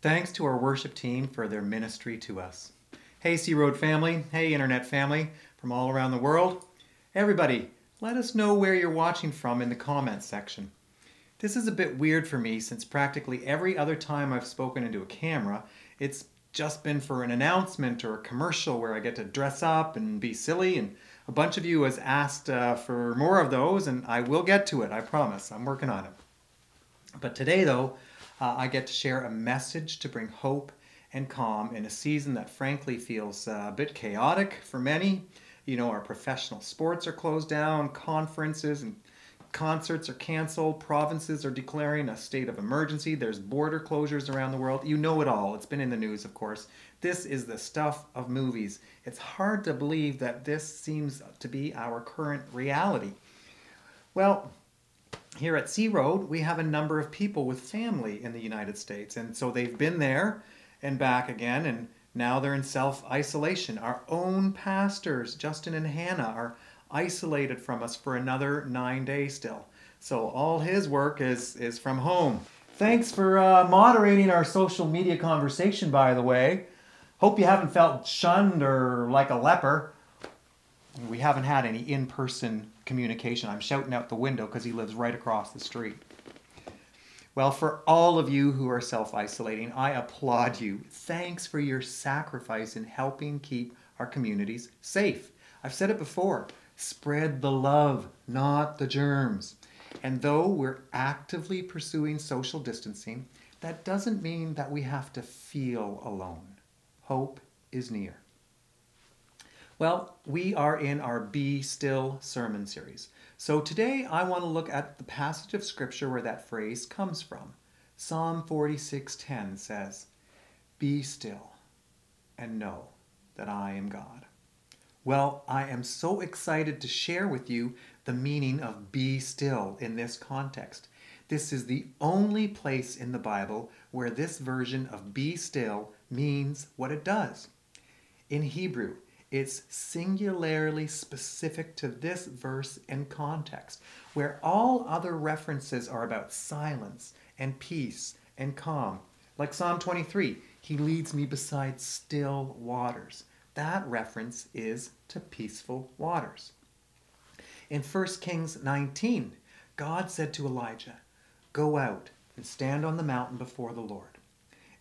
Thanks to our worship team for their ministry to us. Hey, Sea Road family. Hey, Internet family from all around the world. Everybody, let us know where you're watching from in the comments section. This is a bit weird for me since practically every other time I've spoken into a camera, it's just been for an announcement or a commercial where I get to dress up and be silly. And a bunch of you has asked uh, for more of those, and I will get to it, I promise. I'm working on it. But today, though, uh, I get to share a message to bring hope and calm in a season that frankly feels uh, a bit chaotic for many. You know, our professional sports are closed down, conferences and concerts are canceled, provinces are declaring a state of emergency, there's border closures around the world. You know it all. It's been in the news, of course. This is the stuff of movies. It's hard to believe that this seems to be our current reality. Well, here at Sea Road, we have a number of people with family in the United States, and so they've been there and back again, and now they're in self isolation. Our own pastors, Justin and Hannah, are isolated from us for another nine days still. So all his work is, is from home. Thanks for uh, moderating our social media conversation, by the way. Hope you haven't felt shunned or like a leper. We haven't had any in person communication. I'm shouting out the window because he lives right across the street. Well, for all of you who are self isolating, I applaud you. Thanks for your sacrifice in helping keep our communities safe. I've said it before spread the love, not the germs. And though we're actively pursuing social distancing, that doesn't mean that we have to feel alone. Hope is near. Well, we are in our Be Still sermon series. So today I want to look at the passage of scripture where that phrase comes from. Psalm 46:10 says, "Be still and know that I am God." Well, I am so excited to share with you the meaning of be still in this context. This is the only place in the Bible where this version of be still means what it does. In Hebrew, it's singularly specific to this verse and context, where all other references are about silence and peace and calm. Like Psalm 23, He leads me beside still waters. That reference is to peaceful waters. In 1 Kings 19, God said to Elijah, Go out and stand on the mountain before the Lord.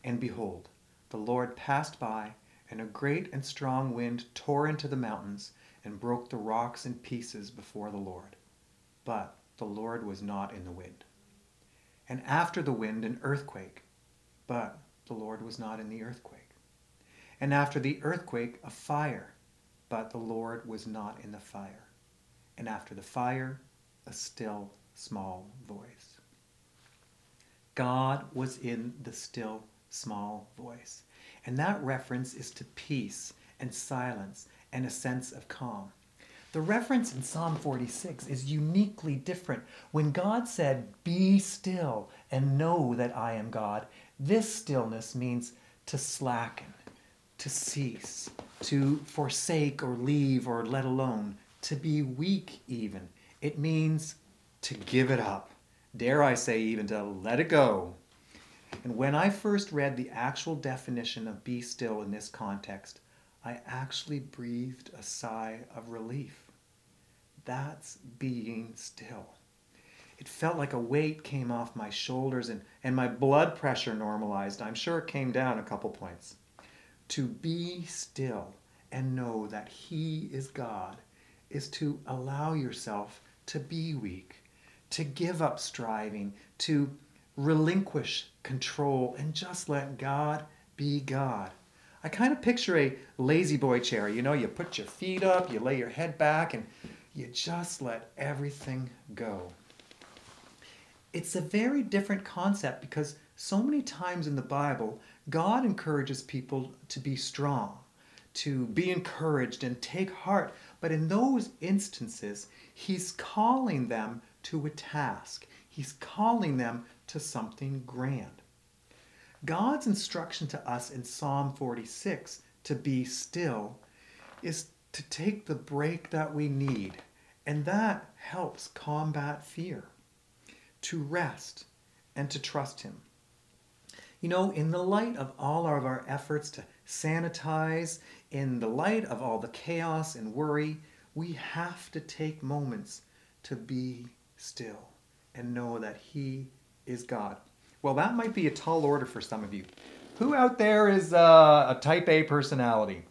And behold, the Lord passed by and a great and strong wind tore into the mountains and broke the rocks in pieces before the Lord. But the Lord was not in the wind. And after the wind, an earthquake. But the Lord was not in the earthquake. And after the earthquake, a fire. But the Lord was not in the fire. And after the fire, a still small voice. God was in the still small voice. And that reference is to peace and silence and a sense of calm. The reference in Psalm 46 is uniquely different. When God said, Be still and know that I am God, this stillness means to slacken, to cease, to forsake or leave or let alone, to be weak even. It means to give it up. Dare I say, even to let it go. And when I first read the actual definition of be still in this context, I actually breathed a sigh of relief. That's being still. It felt like a weight came off my shoulders and, and my blood pressure normalized. I'm sure it came down a couple points. To be still and know that He is God is to allow yourself to be weak, to give up striving, to relinquish control and just let God be God. I kind of picture a La-Z-Boy chair. You know, you put your feet up, you lay your head back, and you just let everything go. It's a very different concept because so many times in the Bible, God encourages people to be strong, to be encouraged and take heart. But in those instances, He's calling them to a task. He's calling them to something grand. God's instruction to us in Psalm 46 to be still is to take the break that we need, and that helps combat fear, to rest and to trust Him. You know, in the light of all of our efforts to sanitize, in the light of all the chaos and worry, we have to take moments to be still and know that He is God. Well, that might be a tall order for some of you. Who out there is uh, a type A personality?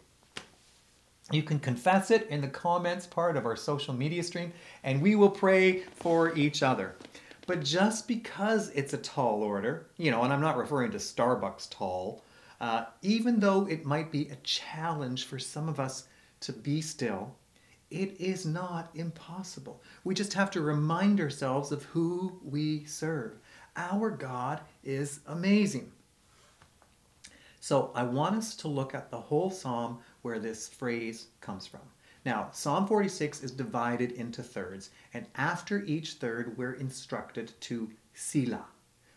You can confess it in the comments part of our social media stream, and we will pray for each other. But just because it's a tall order, you know, and I'm not referring to Starbucks tall, uh, even though it might be a challenge for some of us to be still, it is not impossible. We just have to remind ourselves of who we serve. Our God is amazing. So I want us to look at the whole psalm where this phrase comes from. Now, Psalm 46 is divided into thirds, and after each third, we're instructed to Selah,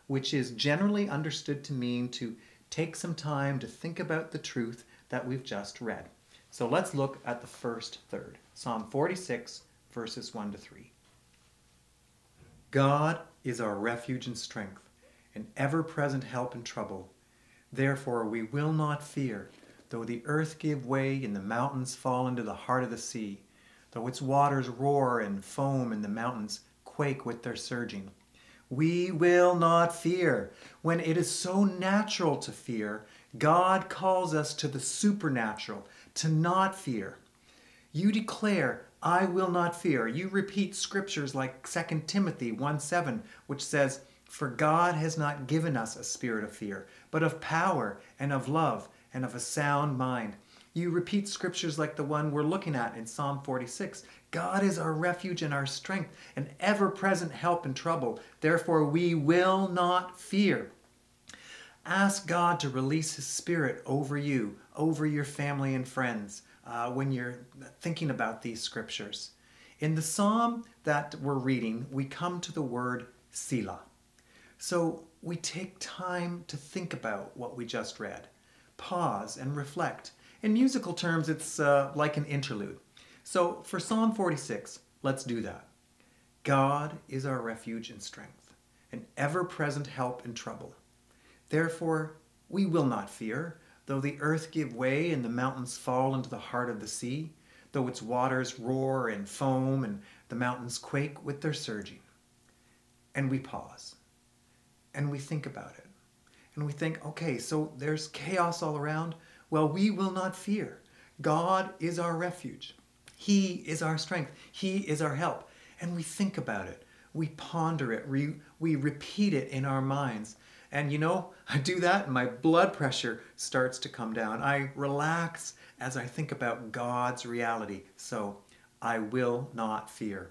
which is generally understood to mean to take some time to think about the truth that we've just read. So let's look at the first third Psalm 46, verses 1 to 3. God is our refuge and strength, an ever present help in trouble. Therefore, we will not fear Though the earth give way and the mountains fall into the heart of the sea, though its waters roar and foam and the mountains quake with their surging, we will not fear. When it is so natural to fear, God calls us to the supernatural, to not fear. You declare, I will not fear. You repeat scriptures like 2 Timothy 1 7, which says, For God has not given us a spirit of fear, but of power and of love and of a sound mind. You repeat scriptures like the one we're looking at in Psalm 46. God is our refuge and our strength, an ever present help in trouble. Therefore, we will not fear. Ask God to release His Spirit over you, over your family and friends, uh, when you're thinking about these scriptures. In the psalm that we're reading, we come to the word Selah. So we take time to think about what we just read pause, and reflect. In musical terms, it's uh, like an interlude. So for Psalm 46, let's do that. God is our refuge and strength, an ever present help in trouble. Therefore, we will not fear, though the earth give way and the mountains fall into the heart of the sea, though its waters roar and foam and the mountains quake with their surging. And we pause and we think about it and we think, okay, so there's chaos all around. Well, we will not fear. God is our refuge. He is our strength. He is our help. And we think about it. We ponder it. We, we repeat it in our minds. And you know, I do that and my blood pressure starts to come down. I relax as I think about God's reality. So I will not fear.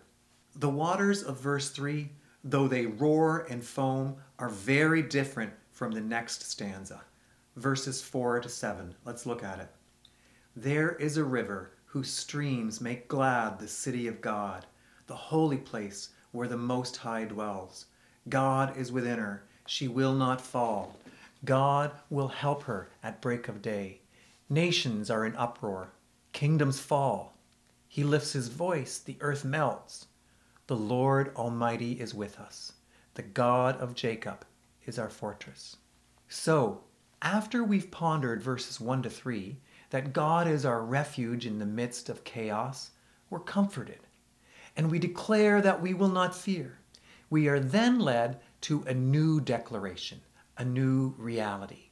The waters of verse 3, though they roar and foam, are very different from the next stanza, verses 4 to 7. Let's look at it. There is a river whose streams make glad the city of God, the holy place where the Most High dwells. God is within her, she will not fall. God will help her at break of day. Nations are in uproar, kingdoms fall. He lifts his voice, the earth melts. The Lord Almighty is with us. The God of Jacob is our fortress. So, after we've pondered verses 1 to 3, that God is our refuge in the midst of chaos, we're comforted. And we declare that we will not fear. We are then led to a new declaration, a new reality.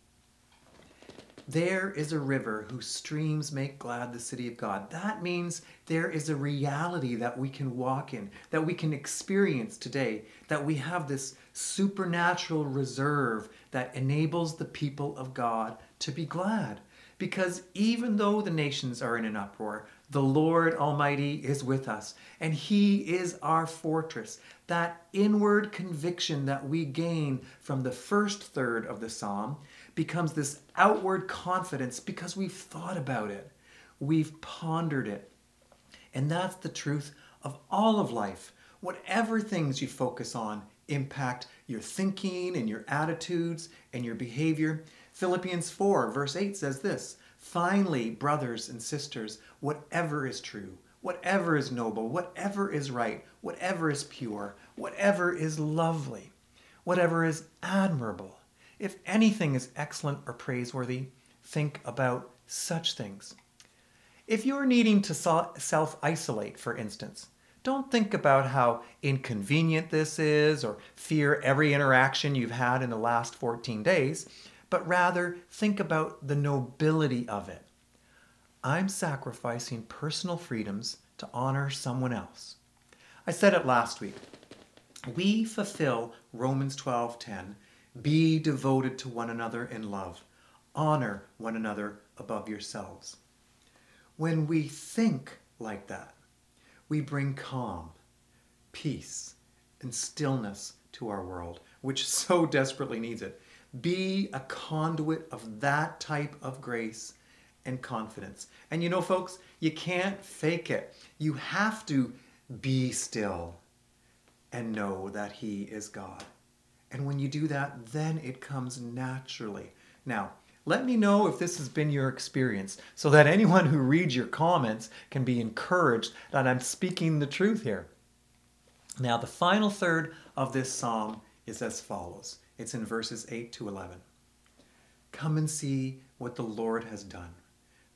There is a river whose streams make glad the city of God. That means there is a reality that we can walk in, that we can experience today, that we have this supernatural reserve that enables the people of God to be glad. Because even though the nations are in an uproar, the Lord Almighty is with us, and He is our fortress. That inward conviction that we gain from the first third of the psalm becomes this outward confidence because we've thought about it, we've pondered it. And that's the truth of all of life. Whatever things you focus on impact your thinking and your attitudes and your behavior. Philippians 4, verse 8 says this Finally, brothers and sisters, whatever is true, whatever is noble, whatever is right, whatever is pure, whatever is lovely, whatever is admirable, If anything is excellent or praiseworthy, think about such things. If you're needing to self isolate, for instance, don't think about how inconvenient this is or fear every interaction you've had in the last 14 days, but rather think about the nobility of it. I'm sacrificing personal freedoms to honor someone else. I said it last week. We fulfill Romans 12:10, be devoted to one another in love. Honor one another above yourselves. When we think like that, we bring calm, peace, and stillness to our world, which so desperately needs it. Be a conduit of that type of grace and confidence. And you know, folks, you can't fake it. You have to be still and know that He is God. And when you do that, then it comes naturally. Now, let me know if this has been your experience so that anyone who reads your comments can be encouraged that I'm speaking the truth here. Now, the final third of this psalm is as follows it's in verses 8 to 11. Come and see what the Lord has done,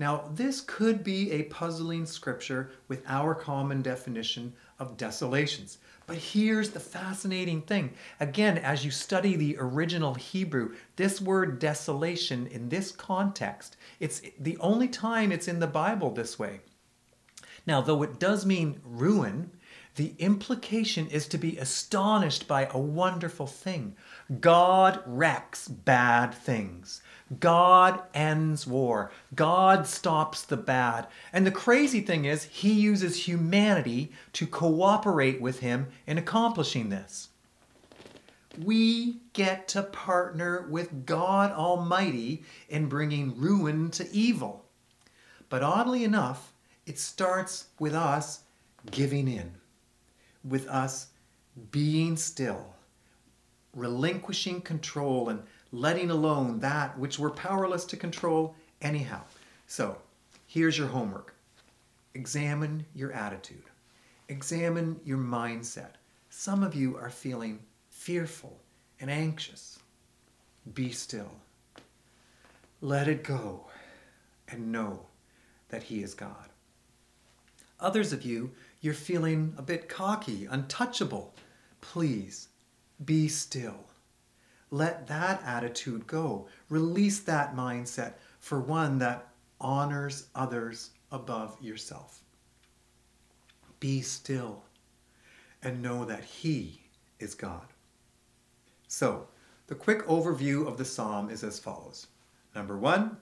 Now, this could be a puzzling scripture with our common definition of desolations. But here's the fascinating thing. Again, as you study the original Hebrew, this word desolation in this context, it's the only time it's in the Bible this way. Now, though it does mean ruin, the implication is to be astonished by a wonderful thing. God wrecks bad things. God ends war. God stops the bad. And the crazy thing is, he uses humanity to cooperate with him in accomplishing this. We get to partner with God Almighty in bringing ruin to evil. But oddly enough, it starts with us giving in, with us being still, relinquishing control and letting alone that which we're powerless to control anyhow. So, here's your homework examine your attitude, examine your mindset. Some of you are feeling fearful and anxious. Be still. Let it go and know that He is God. Others of you, you're feeling a bit cocky, untouchable. Please be still let that attitude go. Release that mindset for one that honors others above yourself. Be still and know that He is God. So, the quick overview of the psalm is as follows Number one,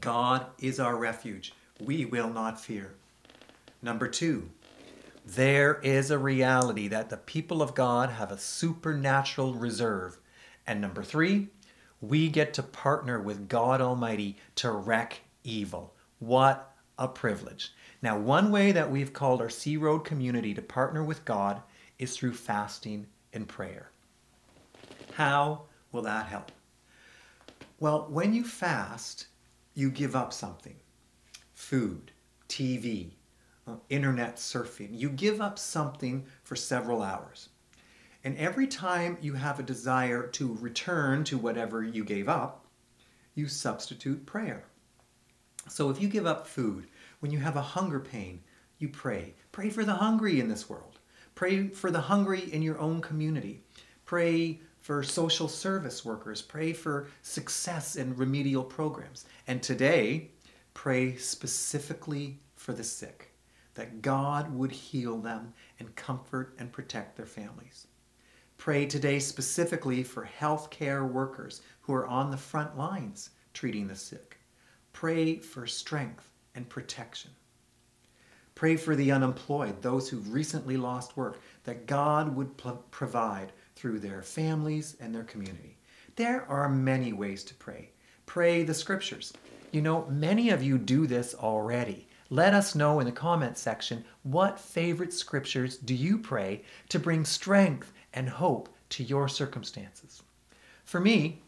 God is our refuge. We will not fear. Number two, there is a reality that the people of God have a supernatural reserve and number three, we get to partner with God Almighty to wreck evil. What a privilege. Now, one way that we've called our Sea Road community to partner with God is through fasting and prayer. How will that help? Well, when you fast, you give up something food, TV, Uh, internet surfing. You give up something for several hours. And every time you have a desire to return to whatever you gave up, you substitute prayer. So if you give up food, when you have a hunger pain, you pray. Pray for the hungry in this world. Pray for the hungry in your own community. Pray for social service workers. Pray for success in remedial programs. And today, pray specifically for the sick, that God would heal them and comfort and protect their families. Pray today specifically for healthcare workers who are on the front lines treating the sick. Pray for strength and protection. Pray for the unemployed, those who've recently lost work, that God would provide through their families and their community. There are many ways to pray. pray the scriptures. You know, many of you do this already. Let us know in the comment section what favorite scriptures do you pray to bring strength and hope to your circumstances. For me,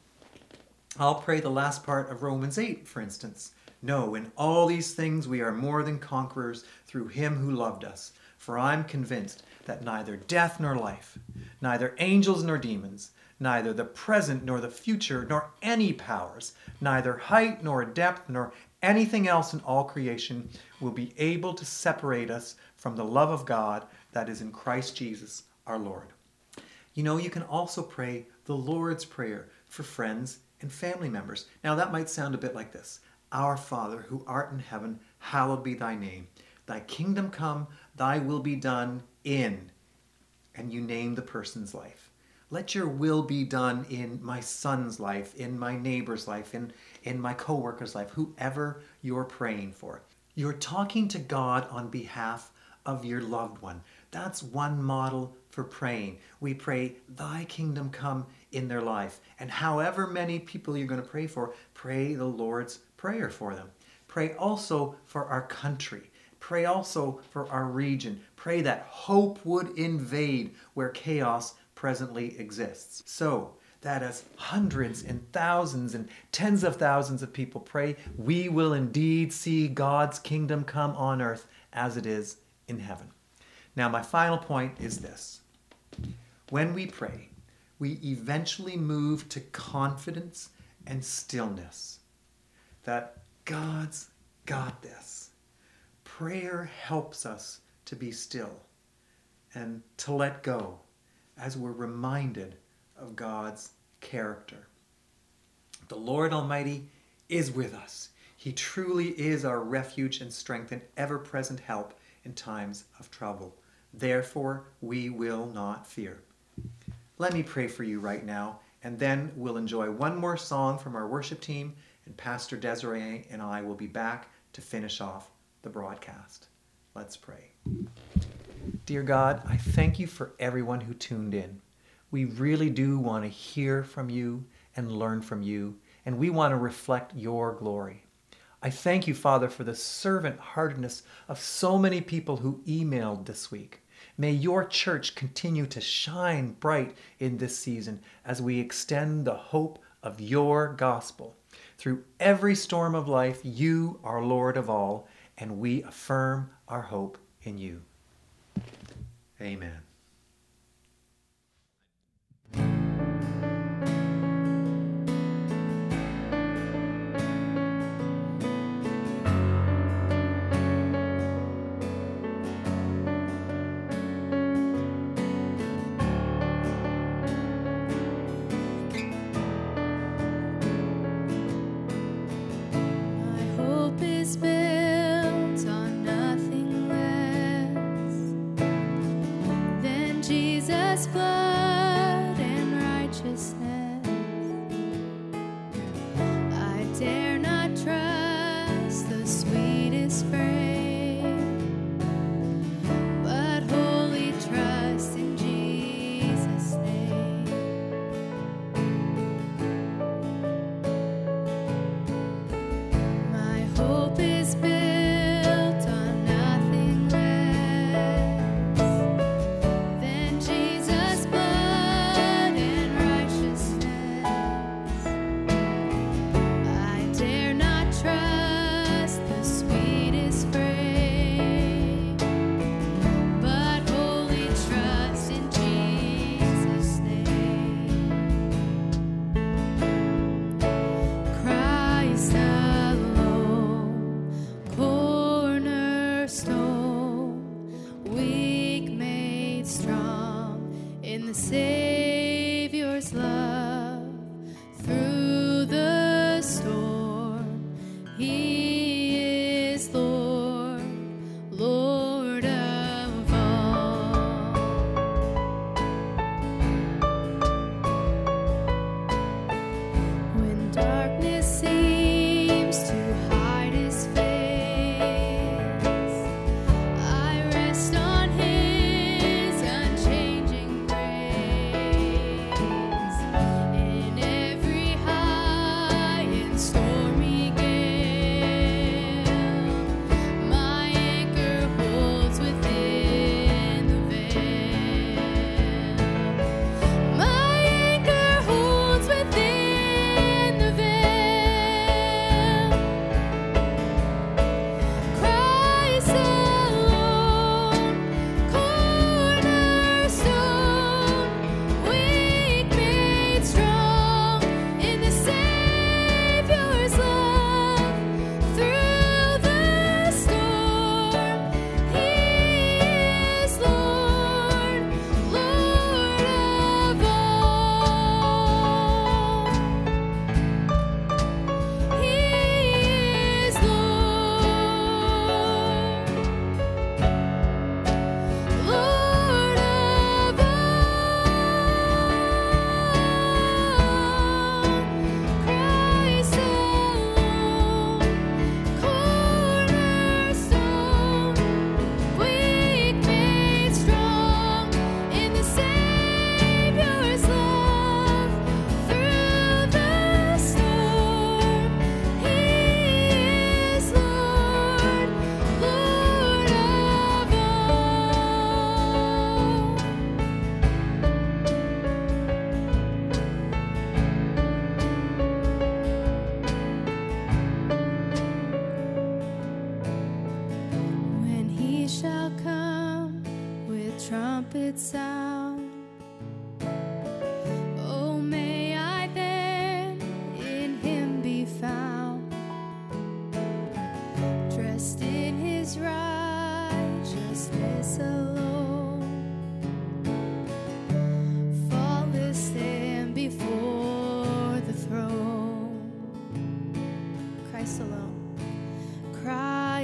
I'll pray the last part of Romans 8, for instance. No, in all these things we are more than conquerors through him who loved us. For I'm convinced that neither death nor life, neither angels nor demons, neither the present nor the future, nor any powers, neither height nor depth, nor anything else in all creation will be able to separate us from the love of God that is in Christ Jesus our Lord. You know, you can also pray the Lord's Prayer for friends and family members. Now, that might sound a bit like this Our Father, who art in heaven, hallowed be thy name. Thy kingdom come, thy will be done in, and you name the person's life. Let your will be done in my son's life, in my neighbor's life, in, in my coworker's life, whoever you're praying for. You're talking to God on behalf of your loved one. That's one model for praying. We pray, Thy kingdom come in their life. And however many people you're going to pray for, pray the Lord's Prayer for them. Pray also for our country. Pray also for our region. Pray that hope would invade where chaos presently exists. So that as hundreds and thousands and tens of thousands of people pray, we will indeed see God's kingdom come on earth as it is in heaven. Now, my final point is this when we pray, we eventually move to confidence and stillness that God's got this. Prayer helps us to be still and to let go as we're reminded of God's character. The Lord Almighty is with us. He truly is our refuge and strength and ever present help in times of trouble. Therefore, we will not fear. Let me pray for you right now, and then we'll enjoy one more song from our worship team, and Pastor Desiree and I will be back to finish off the broadcast. Let's pray. Dear God, I thank you for everyone who tuned in. We really do want to hear from you and learn from you, and we want to reflect your glory. I thank you, Father, for the servant heartedness of so many people who emailed this week. May your church continue to shine bright in this season as we extend the hope of your gospel. Through every storm of life, you are Lord of all, and we affirm our hope in you. Amen.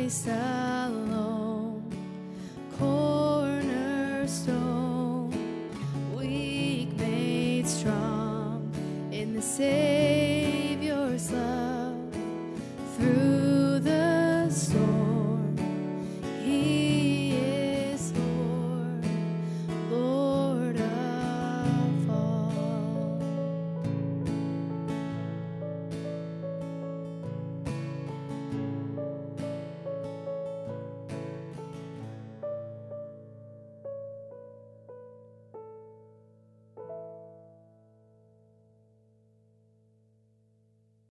Christ